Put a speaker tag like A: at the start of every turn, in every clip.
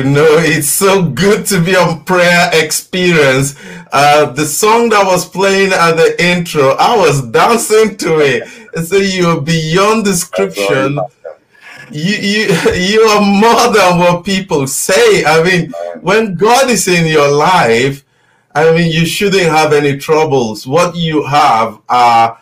A: you know it's so good to be on prayer experience. Uh, the song that was playing at the intro, I was dancing to it. So you're beyond description. You, you, you are more than what people say. I mean, when God is in your life, I mean, you shouldn't have any troubles. What you have are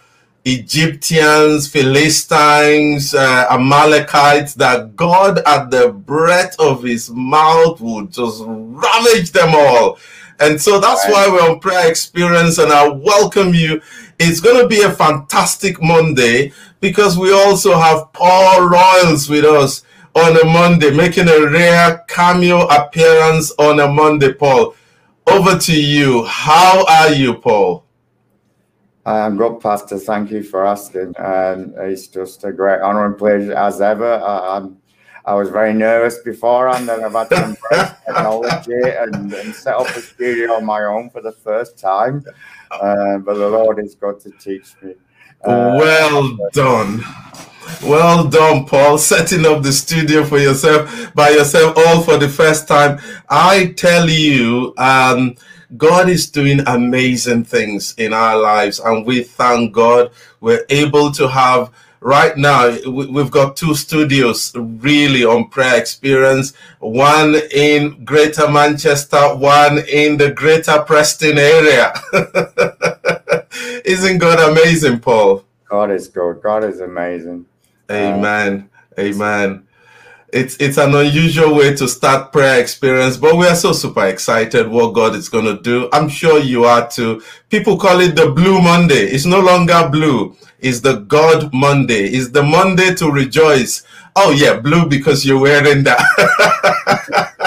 A: Egyptians, Philistines, uh, Amalekites, that God at the breath of his mouth would just ravage them all. And so that's why we're on prayer experience, and I welcome you. It's going to be a fantastic Monday because we also have Paul Royals with us on a Monday, making a rare cameo appearance on a Monday. Paul, over to you. How are you, Paul?
B: I'm good, Pastor. Thank you for asking. And it's just a great honor and pleasure as ever. I, I was very nervous beforehand, and I've had to embrace technology and, and, set up a studio on my own for the first time. Uh, but the Lord is good to teach me.
A: Uh, well done. Well done, Paul, setting up the studio for yourself by yourself all for the first time. I tell you, um, God is doing amazing things in our lives, and we thank God. We're able to have right now we've got two studios really on prayer experience. One in greater manchester one in the greater preston area. Isn't god amazing paul?
B: God is good. God is amazing.
A: Amen. Um, amen it's it's an unusual way to start prayer experience, but we are so super excited what God is going to do. I'm sure you are too. People call it the Blue Monday. It's no longer blue. It's the God Monday. It's the Monday to rejoice. Oh yeah, blue because you're wearing that.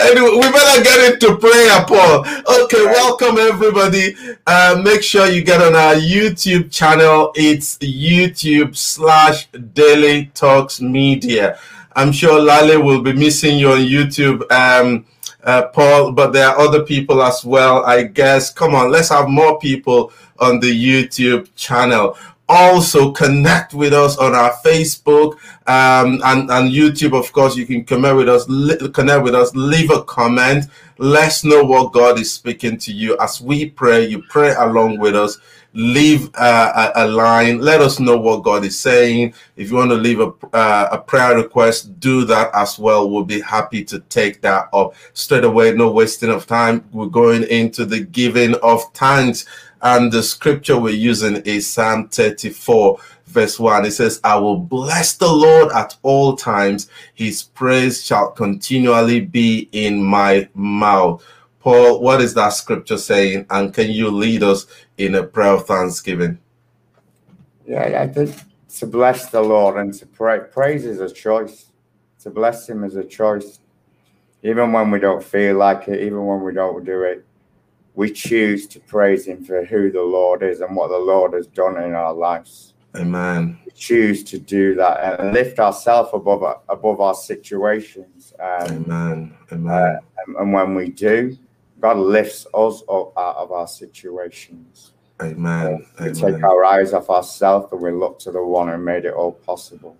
A: anyway, we better get into prayer, Paul. Okay, welcome everybody. Uh, make sure you get on our YouTube channel. It's YouTube slash Daily Talks Media. I'm sure Lale will be missing you on YouTube, um, uh, Paul, but there are other people as well, I guess. Come on, let's have more people on the YouTube channel also connect with us on our Facebook um, and, and YouTube. Of course, you can connect with us, connect with us, leave a comment. Let's know what God is speaking to you as we pray. You pray along with us. Leave uh, a, a, line. Let us know what God is saying. If you want to leave a, uh, a prayer request, do that as well. We'll be happy to take that up straight away. No wasting of time. We're going into the giving of thanks. And the scripture we're using is Psalm 34, verse 1. It says, I will bless the Lord at all times. His praise shall continually be in my mouth. Paul, what is that scripture saying? And can you lead us in a prayer of thanksgiving?
B: Yeah, I think to bless the Lord and to pray. Praise is a choice. To bless Him is a choice. Even when we don't feel like it, even when we don't do it, we choose to praise Him for who the Lord is and what the Lord has done in our lives.
A: Amen.
B: We choose to do that and lift ourselves above above our situations.
A: Um, Amen. Amen.
B: Uh, and, and, when we do, God lifts us up out of our situations.
A: Amen.
B: Uh, we
A: Amen.
B: take our eyes off ourselves and we look to the one who made it all possible.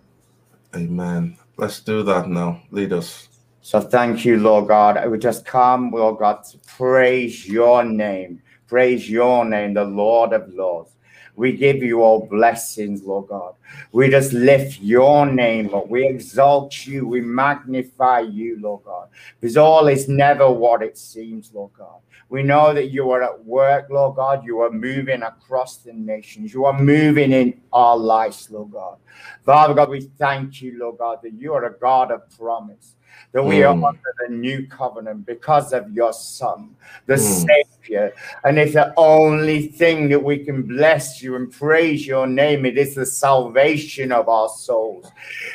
A: Amen. Let's do that now. Lead us.
B: So thank you, Lord God. I would just come, Lord God, to praise your name. Praise your name, the Lord of Lords. We give you all blessings, Lord God. We just lift your name, Lord. We exalt you. We magnify you, Lord God. Because all is never what it seems, Lord God. We know that you are at work, Lord God. You are moving across the nations. You are moving in our lives, Lord God. Father God, we thank you, Lord God, that you are a God of promise that we mm. are under the new covenant because of your son, the mm. Savior. And it's the only thing that we can bless you and praise your name. It is the salvation of our souls.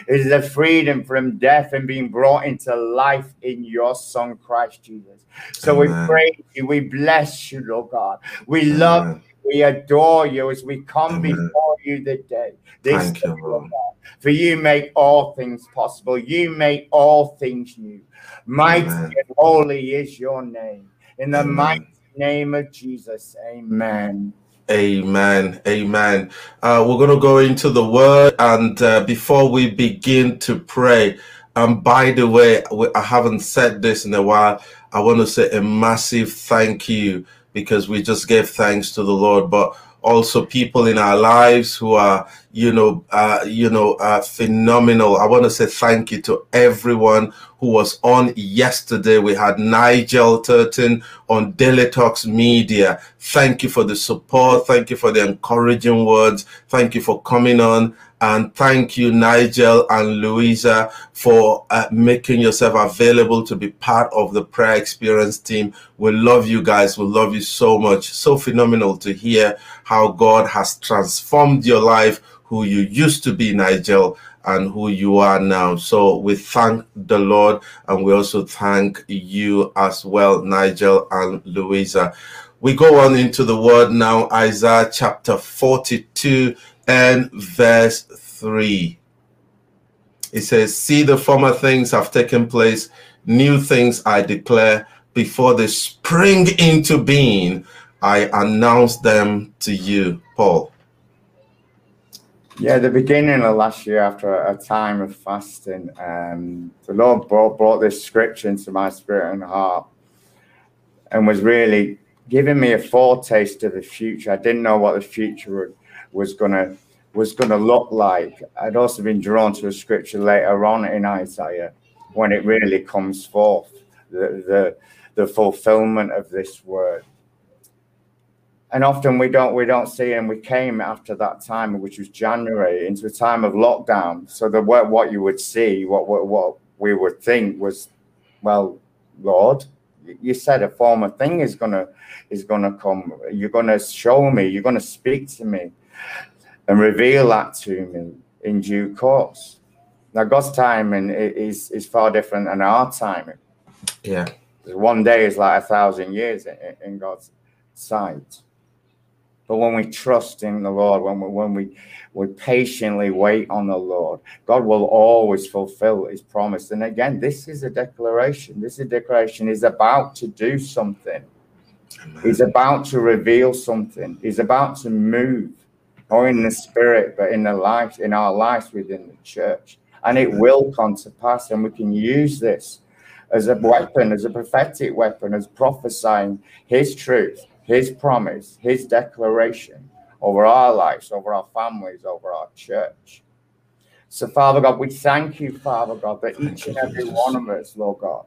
B: It is the freedom from death and being brought into life in your son, Christ Jesus. So Amen. we praise you. We bless you, Lord God. We Amen. love we adore you as we come Amen. before you today. This
A: Thank you, Lord.
B: For you make all things possible. You make all things new. Mighty Amen. and holy is your name. In the Amen. mighty name of Jesus. Amen.
A: Amen. Amen. Uh, we're going to go into the word. And uh, before we begin to pray, And by the way, I haven't said this in a while. I want to say a massive thank you because we just gave thanks to the Lord, but also people in our lives who are you know uh, you know uh, phenomenal. I want to say thank you to everyone who was on yesterday. We had nigel turton on daily talks media. Thank you for the support. Thank you for the encouraging words. Thank you for coming on and thank you, Nigel and Louisa, for uh, making yourself available to be part of the prayer experience team. We love you guys. We love you so much. So phenomenal to hear how God has transformed your life, who you used to be, Nigel, and who you are now. So we thank the Lord and we also thank you as well, Nigel and Louisa. We go on into the word now, Isaiah chapter 42 and verse 3. It says, See, the former things have taken place, new things I declare, before they spring into being, I announce them to you. Paul.
B: Yeah, the beginning of last year, after a time of fasting, um, the Lord brought, brought this scripture into my spirit and heart and was really giving me a foretaste of the future. I didn't know what the future would was gonna was gonna look like. I'd also been drawn to a scripture later on in Isaiah when it really comes forth, the the, the fulfillment of this word. And often we don't we don't see, and we came after that time, which was January, into a time of lockdown. So the what what you would see, what what, what we would think was, well, Lord, you said a former thing is gonna is gonna come. You're gonna show me. You're gonna speak to me and reveal that to me in due course. Now, God's timing is, is far different than our timing.
A: Yeah.
B: One day is like a thousand years in, God's sight. But when we trust in the Lord, when we, when we, we patiently wait on the Lord, God will always fulfill his promise. And again, this is a declaration. This is a declaration. He's about to do something. Amen. He's about to reveal something. He's about to move or in the spirit, but in the life, in our lives within the church. And it will come to pass, and we can use this as a weapon, as a prophetic weapon, as prophesying his truth, his promise, his declaration over our lives, over our families, over our church. So, Father God, we thank you, Father God, that each and every one of us, Lord God,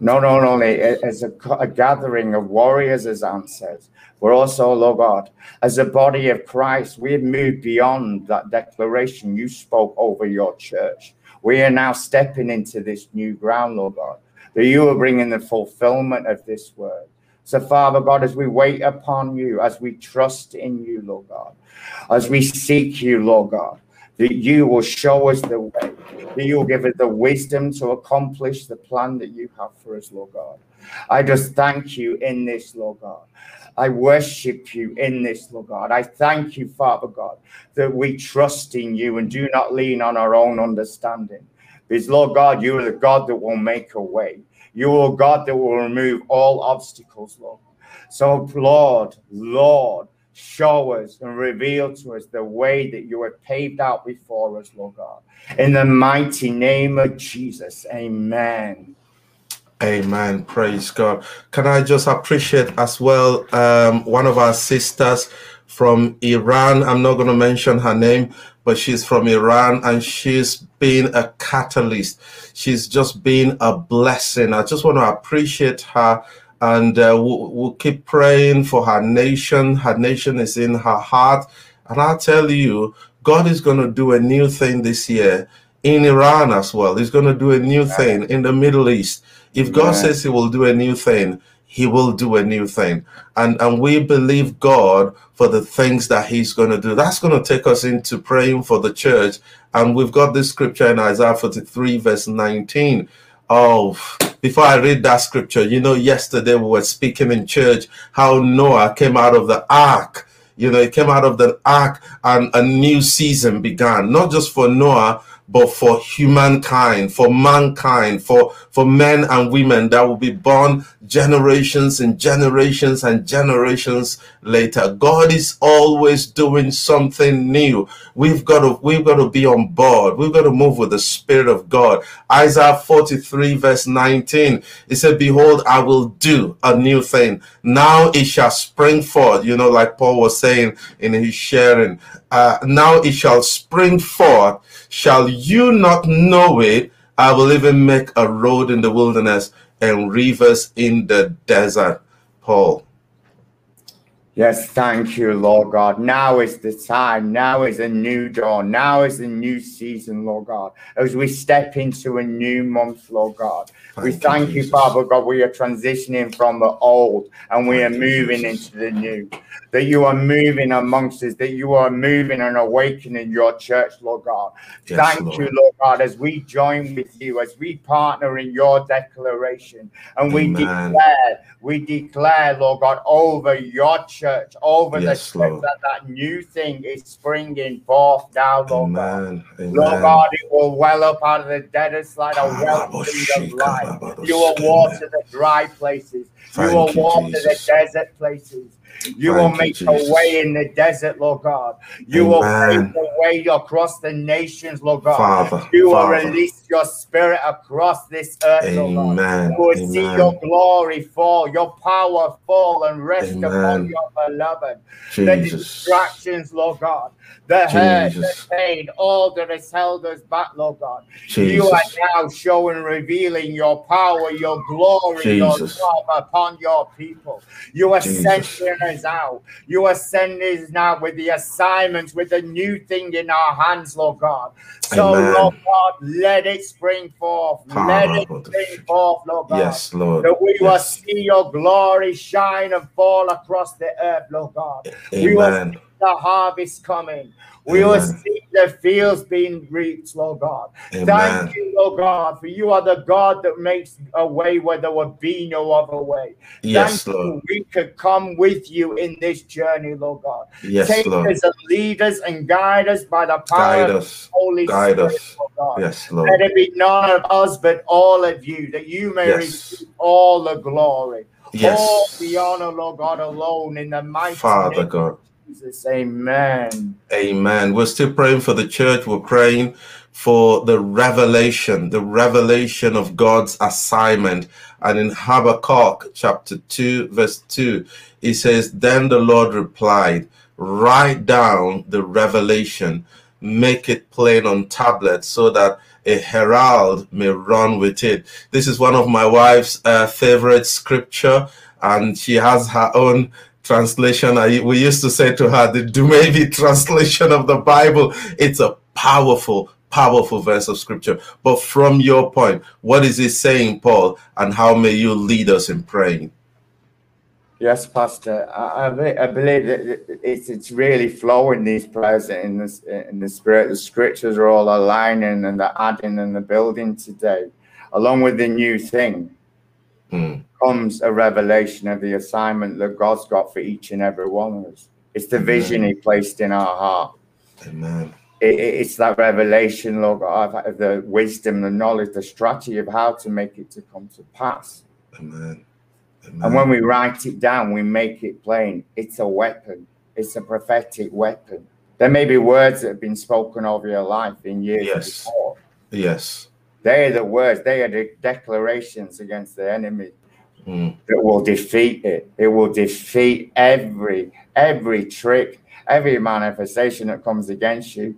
B: not only as a, a gathering of warriors, as Anne says, we're also, Lord God, as a body of Christ, we have moved beyond that declaration you spoke over your church. We are now stepping into this new ground, Lord God, that you are bringing the fulfillment of this word. So, Father God, as we wait upon you, as we trust in you, Lord God, as we seek you, Lord God, that you will show us the way, that you will give us the wisdom to accomplish the plan that you have for us, Lord God. I just thank you in this, Lord God. I worship you in this, Lord God. I thank you, Father God, that we trust in you and do not lean on our own understanding. Because, Lord God, you are the God that will make a way. You are God that will remove all obstacles, Lord. So, Lord, Lord, show us and reveal to us the way that you have paved out before us, Lord God. In the mighty name of Jesus, amen.
A: Amen. Praise God. Can I just appreciate as well um, one of our sisters from Iran? I'm not going to mention her name, but she's from Iran and she's been a catalyst. She's just been a blessing. I just want to appreciate her and uh, we'll, we'll keep praying for her nation. Her nation is in her heart. And I tell you, God is going to do a new thing this year in Iran as well. He's going to do a new thing in the Middle East. If God says He will do a new thing, He will do a new thing. And, and we believe God for the things that He's going to do. That's going to take us into praying for the church. And we've got this scripture in Isaiah 43, verse 19. Oh, before I read that scripture, you know, yesterday we were speaking in church how Noah came out of the ark. You know, he came out of the ark and a new season began, not just for Noah, but for humankind, for mankind, for, for men and women that will be born generations and generations and generations later. God is always doing something new. We've got to we've got to be on board. We've got to move with the Spirit of God. Isaiah 43, verse 19. It said, Behold, I will do a new thing. Now it shall spring forth. You know, like Paul was saying in his sharing. Uh, now it shall spring forth. Shall you not know it? I will even make a road in the wilderness and rivers in the desert. Paul.
B: Yes, thank you, Lord God. Now is the time. Now is a new dawn. Now is a new season, Lord God. As we step into a new month, Lord God. Thank we thank you, Father God. We are transitioning from the old and we thank are moving into the new that you are moving amongst us, that you are moving and awakening your church, Lord God. Yes, Thank Lord. you, Lord God, as we join with you, as we partner in your declaration, and we declare, we declare, Lord God, over your church, over yes, the church, that that new thing is springing forth now, Lord Amen. God. Amen. Lord God, it will well up out of the deadest like a well of life. You will water the dry places. You will water the desert places. You Thank will make you, a way in the desert, Lord God. You Amen. will make a way across the nations, Lord God. Father, you Father. will release your spirit across this earth, Amen. Lord God. You will Amen. see your glory fall, your power fall and rest Amen. upon your beloved. Jesus. The distractions, Lord God the hurt, the pain, all that has held us back, Lord God. Jesus. You are now showing, revealing your power, your glory, your love upon your people. You are sending us out. You are sending us now with the assignments, with the new thing in our hands, Lord God. So, Amen. Lord God, let it spring forth. Ah, let it spring forth, Lord God.
A: Yes, Lord.
B: That we
A: yes.
B: will see your glory shine and fall across the earth, Lord God.
A: Amen. We will
B: the harvest coming. We will see the fields being reaped, Lord God. Amen. Thank you, Lord God, for you are the God that makes a way where there would be no other way.
A: Yes,
B: Thank
A: Lord.
B: You, we could come with you in this journey, Lord God.
A: Yes,
B: Take
A: Lord.
B: us and lead us and guide us by the power guide of the Holy
A: guide
B: Spirit,
A: us. Lord God. Yes, Lord.
B: Let it be none of us, but all of you, that you may yes. receive all the glory.
A: Yes.
B: All the honor, Lord God, alone in the mighty
A: Father
B: name
A: God.
B: Jesus. Amen.
A: Amen. We're still praying for the church. We're praying for the revelation, the revelation of God's assignment. And in Habakkuk chapter 2, verse 2, he says, Then the Lord replied, Write down the revelation, make it plain on tablets so that a herald may run with it. This is one of my wife's uh, favorite scripture, and she has her own translation. I, we used to say to her, the Dumevi translation of the Bible. It's a powerful, powerful verse of scripture. But from your point, what is it saying, Paul? And how may you lead us in praying?
B: Yes, Pastor. I, I believe that it's it's really flowing these prayers in in the spirit. The scriptures are all aligning and the adding and the building today, along with the new thing. Mm comes a revelation of the assignment that God's got for each and every one of us. It's the Amen. vision He placed in our heart.
A: Amen.
B: It, it's that revelation, Lord God, of the wisdom, the knowledge, the strategy of how to make it to come to pass.
A: Amen.
B: Amen. And when we write it down, we make it plain. It's a weapon. It's a prophetic weapon. There may be words that have been spoken over your life in years
A: yes.
B: before.
A: Yes.
B: They are the words. They are the declarations against the enemy
A: mm.
B: that will defeat it. It will defeat every every trick, every manifestation that comes against you.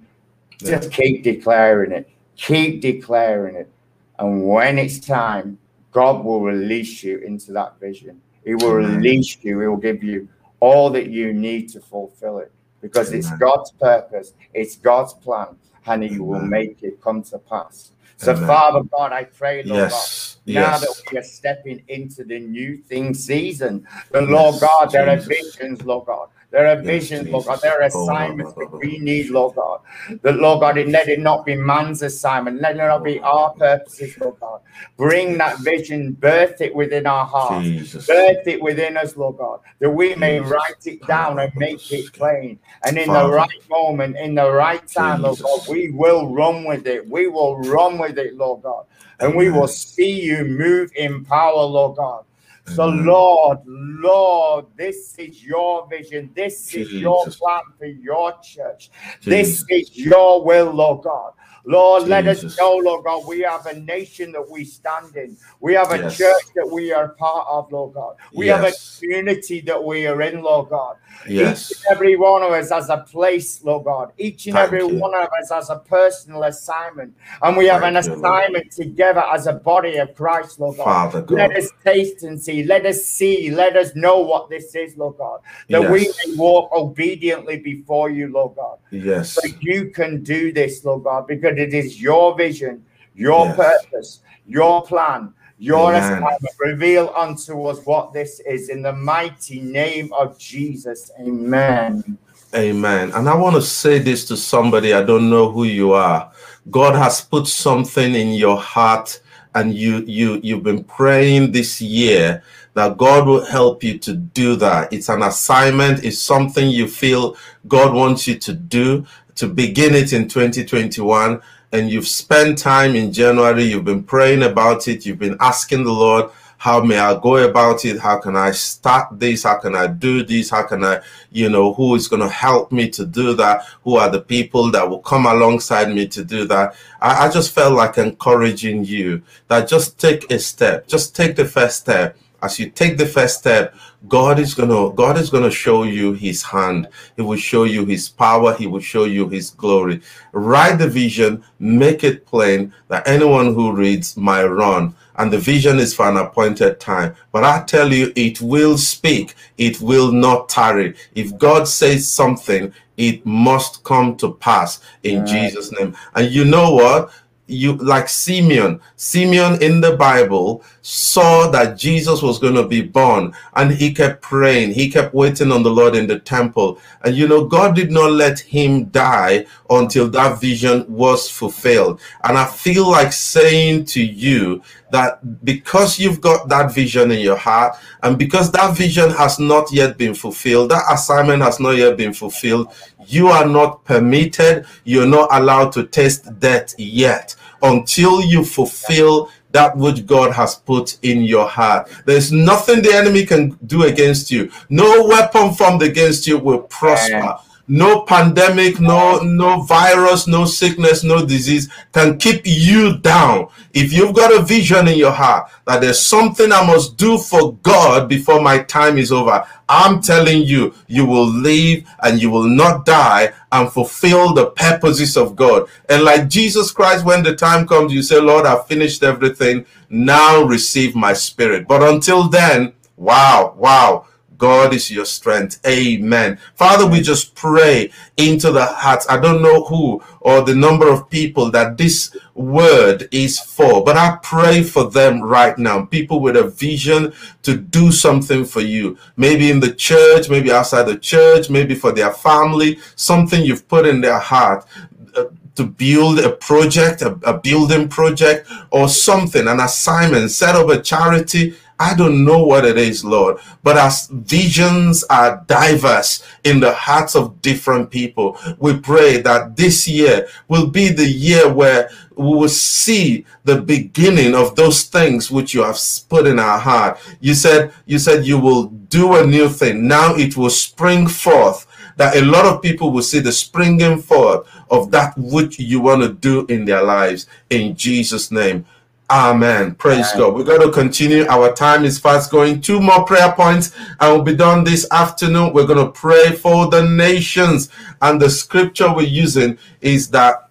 B: Yeah. Just keep declaring it. Keep declaring it. And when it's time, God will release you into that vision. He will Amen. release you. He will give you all that you need to fulfill it because Amen. it's God's purpose, it's God's plan, and He Amen. will make it come to pass. So, Amen. Uh, father God, I pray, Lord
A: yes.
B: God, now that we are stepping into the new thing season, Lord yes, God, there Jesus. are visions, Lord God. There are
A: Yes,
B: visions, Lord God. There are
A: Oh,
B: assignments that we need, Lord God. That, Lord God, it, let it not be man's assignment. Let it not be our purposes, Lord God. Bring that vision, birth it within our hearts.
A: Jesus.
B: Birth it within us, Lord God, that we may
A: Jesus.
B: write it down and make it plain. And in the right moment, in the right time, Lord God, we will run with it. We will run with it, Lord God. And we will see you move in power, Lord God. So, Lord, Lord, this is your vision. This is your plan for your church. This is your will, Lord God. Lord, let us know, Lord God, we have a nation that we stand in. We have a
A: Yes.
B: church that we are part of, Lord God. We have a community that we are in, Lord God.
A: Yes.
B: Each and every one of us has a place, Lord God. Each and
A: Thank
B: every
A: you.
B: one of us has a personal assignment. And we have
A: Thank
B: an
A: you,
B: assignment together as a body of Christ, Lord God.
A: Father God.
B: Let us taste and see. Let us see. Let us know what this is, Lord God. That we
A: Yes.
B: may walk obediently before you, Lord God.
A: Yes.
B: So you can do this, Lord God, because it is your vision, your
A: Yes.
B: purpose, your plan, your assignment. Reveal unto us what this is in the mighty name of Jesus. Amen.
A: Amen. And I want to say this to somebody, I don't know who you are. God has put something in your heart and you you you've been praying this year that God will help you to do that. It's an assignment, it's something you feel God wants you to do to begin it in 2021 and you've spent time in January, you've been praying about it, you've been asking the Lord how may I go about it? How can I start this? How can I do this? How can I, you know, who is going to help me to do that? Who are the people that will come alongside me to do that? I, I just felt like encouraging you that just take a step, just take the first step. As you take the first step, God is gonna God is gonna show you His hand. He will show you His power. He will show you His glory. Write the vision, make it plain that anyone who reads might run and the vision is for an appointed time. But I tell you, it will speak, it will not tarry. If God says something, it must come to pass in
B: Right.
A: Jesus' name. And you know what? You like Simeon, Simeon in the Bible saw that Jesus was going to be born and he kept praying. He kept waiting on the Lord in the temple. And you know, God did not let him die until that vision was fulfilled. And I feel like saying to you that because you've got that vision in your heart and because that vision has not yet been fulfilled, that assignment has not yet been fulfilled, you are not permitted, you're not allowed to taste death yet until you fulfill that which God has put in your heart. There's nothing the enemy can do against you. No weapon formed against you will prosper. No pandemic, no no virus, no sickness, no disease can keep you down. If you've got a vision in your heart that there's something I must do for God before my time is over, I'm telling you, you will live and you will not die and fulfill the purposes of God. And like Jesus Christ, when the time comes, you say, Lord, I've finished everything. Now receive my spirit. But until then, wow, wow. God is your strength. Amen. Father, we just pray into the hearts. I don't know who or the number of people that this word is for, but I pray for them right now. People with a vision to do something for you. Maybe in the church, maybe outside the church, maybe for their family, something you've put in their heart uh, to build a project, a, a building project, or something, an assignment, set up a charity. I don't know what it is, Lord, but as visions are diverse in the hearts of different people, we pray that this year will be the year where we will see the beginning of those things which you have put in our heart. You said, you said you will do a new thing. Now it will spring forth that a lot of people will see the springing forth of that which you want to do in their lives in Jesus' name. Amen. Praise
B: Amen.
A: God. We're going to continue. Our time is fast going. Two more prayer points and we'll be done this afternoon. We're going to pray for the nations. And the scripture we're using is that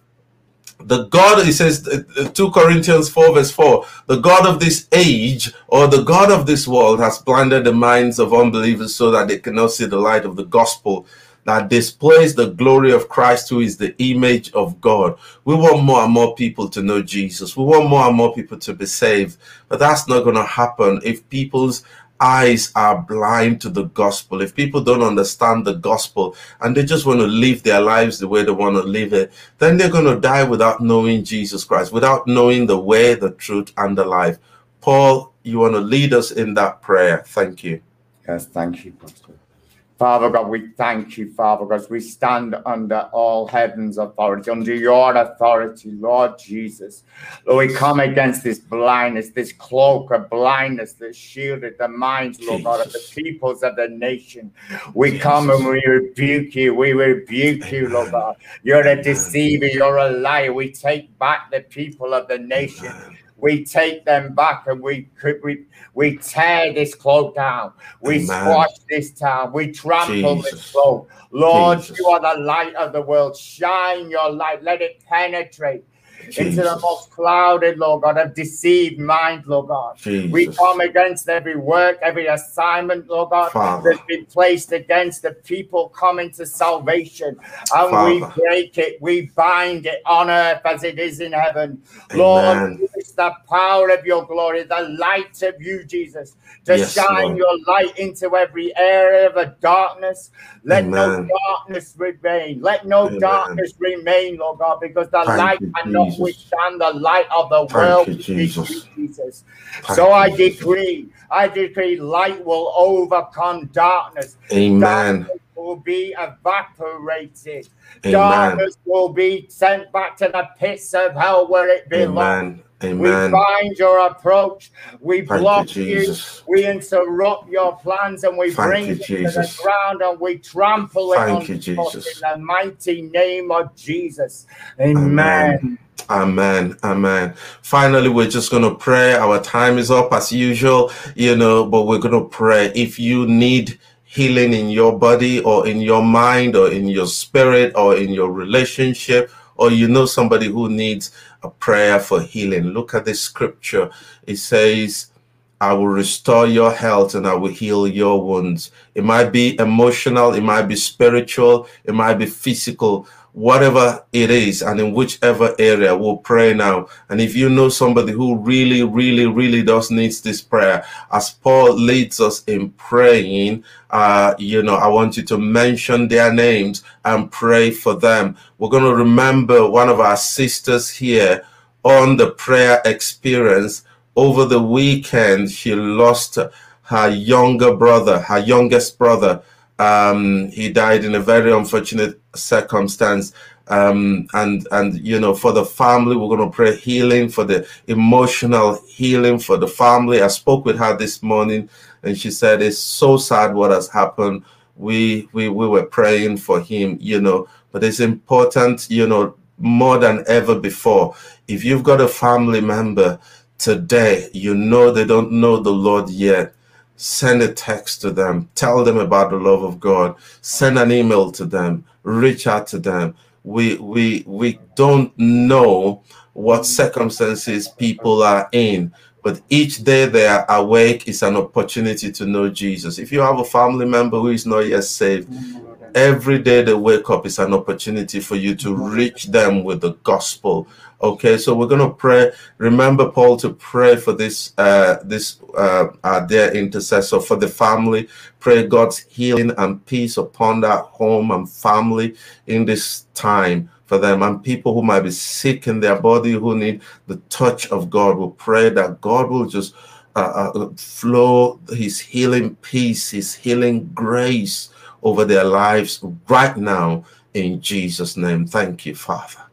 A: the God, it says, uh, uh, 2 Corinthians 4, verse 4, the God of this age or the God of this world has blinded the minds of unbelievers so that they cannot see the light of the gospel that displays the glory of Christ, who is the image of God. We want more and more people to know Jesus. We want more and more people to be saved. But that's not going to happen if people's eyes are blind to the gospel, if people don't understand the gospel and they just want to live their lives the way they want to live it, then they're going to die without knowing Jesus Christ, without knowing the way, the truth, and the life. Paul, you want to lead us in that prayer. Thank you.
B: Yes, thank you, Pastor. Father God, we thank you, Father, God, we stand under all heaven's authority, under your authority, Lord Jesus. Lord, we come against this blindness, this cloak of blindness that shielded the minds, Lord God, of the peoples of the nation. We come and we rebuke you. We rebuke you, Lord God. You're a deceiver. You're a liar. We take back the people of the nation we take them back and we we, we tear this cloak down. We Amen. squash this town. We trample Jesus. this cloak. Lord, Jesus. you are the light of the world. Shine your light. Let it penetrate. Jesus. into the most clouded, Lord God, of deceived mind, Lord God. Jesus. We come against every work, every assignment, Lord God, Father. that's been placed against the people coming to salvation. And Father. we break it, we bind it on earth as it is in heaven. Amen. Lord, it's the power of your glory, the light of you, Jesus, to yes, shine Lord. your light into every area of darkness. Let Amen. no darkness remain. Let no Amen. darkness remain, Lord God, because the Thank light cannot Jesus. withstand the light of the Thank world. You, Jesus. Jesus. so I decree, I decree light will overcome darkness.
A: Amen. Darkness
B: will be evaporated. Amen. Darkness will be sent back to the pits of hell where it belongs. Amen.
A: Amen.
B: We find your approach. We Thank block you, you, We interrupt your plans and we Thank bring you, it Jesus. to the ground and we trample
A: Thank
B: it
A: you, Jesus.
B: in the mighty name of Jesus. Amen.
A: Amen. Amen. Amen. Finally, we're just going to pray. Our time is up as usual, you know, but we're going to pray. If you need healing in your body or in your mind or in your spirit or in your relationship, or you know somebody who needs a prayer for healing. Look at this scripture. It says, I will restore your health and I will heal your wounds. It might be emotional, it might be spiritual, it might be physical, whatever it is and in whichever area we'll pray now. And if you know somebody who really really really does needs this prayer as paul leads us in praying uh you know i want you to mention their names and pray for them. We're going to remember one of our sisters here on the prayer experience. Over the weekend she lost her younger brother her youngest brother um, he died in a very unfortunate circumstance. Um, and and you know, for the family, we're going to pray healing for the emotional healing for the family. I spoke with her this morning, and she said it's so sad what has happened. We we we were praying for him, you know, but it's important, you know, more than ever before. If you've got a family member today, you know they don't know the Lord yet send a text to them, tell them about the love of God, send an email to them, reach out to them. We we we don't know what circumstances people are in, but each day they are awake is an opportunity to know Jesus. If you have a family member who is not yet saved, every day they wake up is an opportunity for you to reach them with the gospel Okay, so we're going to pray. Remember, Paul, to pray for this, uh, this, uh, our dear intercessor, for the family. Pray God's healing and peace upon that home and family in this time for them and people who might be sick in their body who need the touch of God. We pray that God will just uh, uh, flow His healing peace, His healing grace over their lives right now in Jesus' name. Thank you, Father.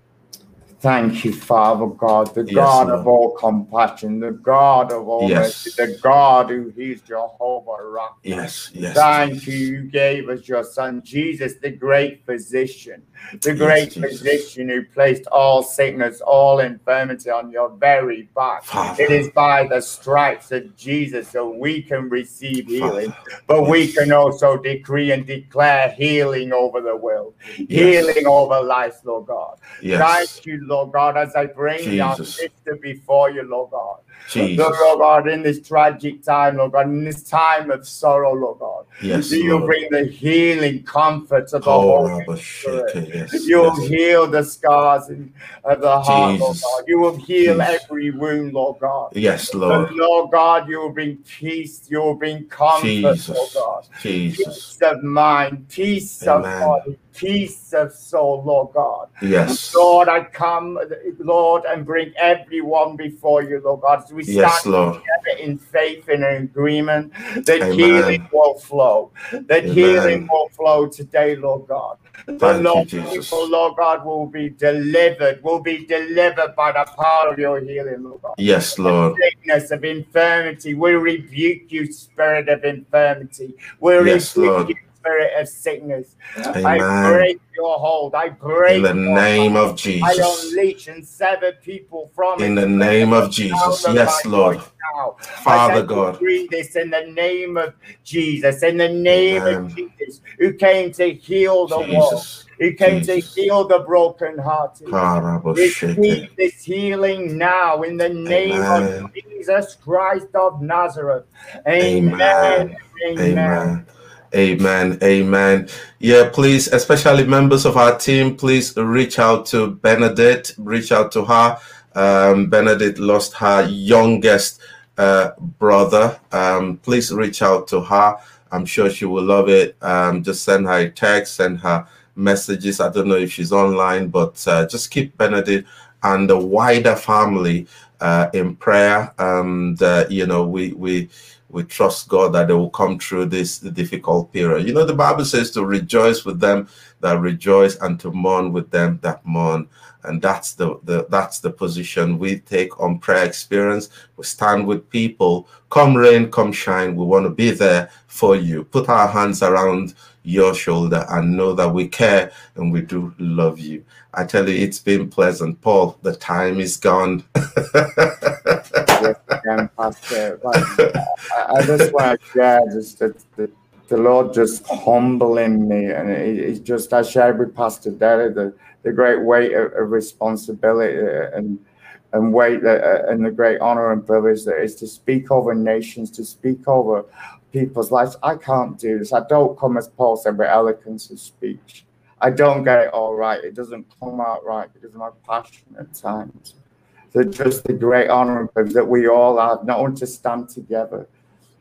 B: Thank you, Father God, the yes, God Lord. of all compassion, the God of all yes. mercy, the God who is Jehovah Rapha.
A: Yes, yes.
B: Thank you. You gave us your Son, Jesus, the great physician, the great yes, physician who placed all sickness, all infirmity on your very back. Father. It is by the stripes of Jesus that we can receive healing, Father. but yes. we can also decree and declare healing over the world, healing over life, Lord God. Thank you, Lord God, as I bring Jesus. your sister before you, Lord God.
A: Jesus.
B: Lord God, in this tragic time, Lord God, in this time of sorrow, Lord God.
A: Yes,
B: You
A: Lord.
B: bring the healing comfort of the
A: Oh,
B: Holy Spirit.
A: Yes,
B: You will
A: yes.
B: heal the scars in, of the heart, Lord God. You will heal
A: Jesus.
B: every wound, Lord God.
A: Yes, Lord.
B: Lord God, you will bring peace. You will bring comfort, Lord God.
A: Jesus.
B: Peace of mind, peace of
A: Amen.
B: body, peace of soul, Lord God.
A: Yes.
B: Lord, I come, Lord, and bring everyone before you, Lord God. As we stand
A: Yes, Lord.
B: together in faith and in agreement that
A: Amen.
B: healing will flow, that
A: Amen.
B: healing will flow today, Lord God. The
A: Thank you,
B: Lord,
A: Jesus.
B: people, Lord God, will be delivered, will be delivered by the power of your healing, Lord God.
A: Yes, Lord.
B: Sickness of infirmity, we rebuke you, spirit of infirmity. We
A: Yes,
B: rebuke
A: Lord.
B: you, spirit of sickness. I break your hold. I break
A: In the
B: your
A: name
B: hold.
A: of
B: I
A: Jesus.
B: unleash and sever people from
A: In the name of Jesus. Yes, Lord.
B: now.
A: Father
B: I
A: God.
B: decree this in the name of Jesus, in the name
A: Amen.
B: of Jesus, who came to heal the world,
A: Jesus.
B: who came to heal the brokenhearted. Receive this healing now in the name
A: Amen.
B: of Jesus Christ of Nazareth. Amen.
A: Amen.
B: Amen.
A: Amen. Amen. Yeah, please, especially members of our team, please reach out to Benedict. Reach out to her. Um, Benedict lost her youngest uh, brother. Um, please reach out to her. I'm sure she will love it. Um, just send her a text, send her messages. I don't know if she's online, but uh, just keep Benedict and the wider family uh, in prayer. And uh, you know, we we we trust God that they will come through this difficult period. You know, the Bible says to rejoice with them that rejoice and to mourn with them that mourn. And that's the, the that's the position we take on prayer experience. We stand with people, come rain, come shine. We want to be there for you. Put our hands around your shoulder and know that we care and we do love you. I tell you, it's been pleasant. Paul, the time is gone.
B: Yes, Pastor. Like, uh, I, I just want to share just that the, the Lord just humbling me, and it, it's just I shared with Pastor Derry the, the great weight of, of responsibility and and weight that, uh, and the great honor and privilege that is to speak over nations, to speak over people's lives. I can't do this. I don't come as Paul said with eloquence of speech. I don't get it all right. It doesn't come out right because of my passion at times So just the great honor and privilege that we all have, not only to stand together,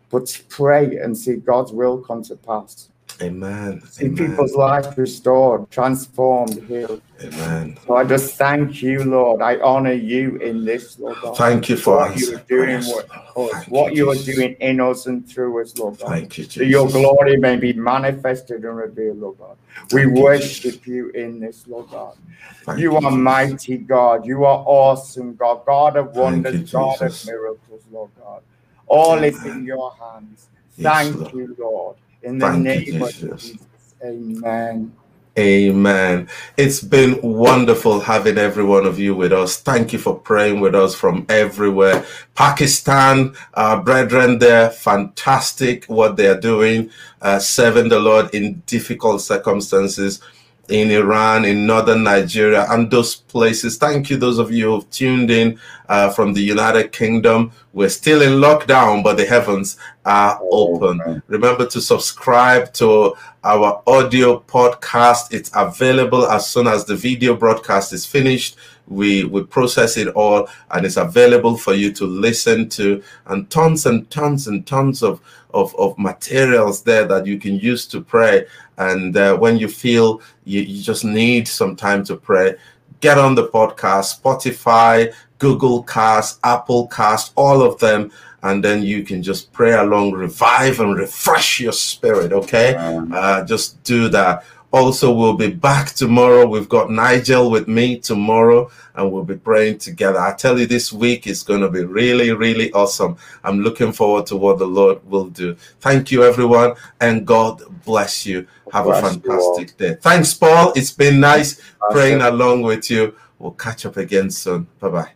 B: but pray and see God's will come to pass.
A: Amen.
B: See
A: Amen.
B: people's lives restored, transformed, healed.
A: Amen.
B: So I just thank you, Lord. I honor you in this, Lord God.
A: Thank you for
B: what you are doing
A: Lord.
B: us, what you are doing in us and through us, Lord God.
A: Thank you,
B: That your glory may be manifested and revealed, Lord God. We
A: Thank
B: worship
A: Jesus.
B: you in this, Lord God.
A: Thank
B: you are
A: Jesus.
B: mighty God. You are awesome God, God of wonders,
A: you,
B: God of miracles, Lord God. All is in your hands.
A: Yes,
B: Thank
A: Lord.
B: you, Lord. In the
A: Thank you,
B: name of
A: Jesus.
B: Jesus. Amen.
A: Amen. It's been wonderful having every one of you with us. Thank you for praying with us from everywhere. Pakistan, our brethren there, fantastic what they are doing, uh, serving the Lord in difficult circumstances. In Iran, in northern Nigeria, and those places. Thank you, those of you who've tuned in uh, from the United Kingdom. We're still in lockdown, but the heavens are open. Remember to subscribe to our audio podcast. It's available as soon as the video broadcast is finished. We we process it all and it's available for you to listen to and tons and tons and tons of of, of materials there that you can use to pray. And uh, when you feel you, you just need some time to pray, get on the podcast, Spotify, Google Cast, Apple Cast, all of them and then you can just pray along, revive and refresh your spirit. Okay, uh, just do that. Also, we'll be back tomorrow. We've got Nigel with me tomorrow, and we'll be praying together. I tell you, this week is going to be really, really awesome. I'm looking forward to what the Lord will do. Thank you, everyone, and God bless you. Have
B: Bless
A: a fantastic day. Thanks, Paul. It's been nice praying along with you. We'll catch up again soon. Bye bye.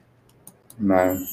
B: Amen.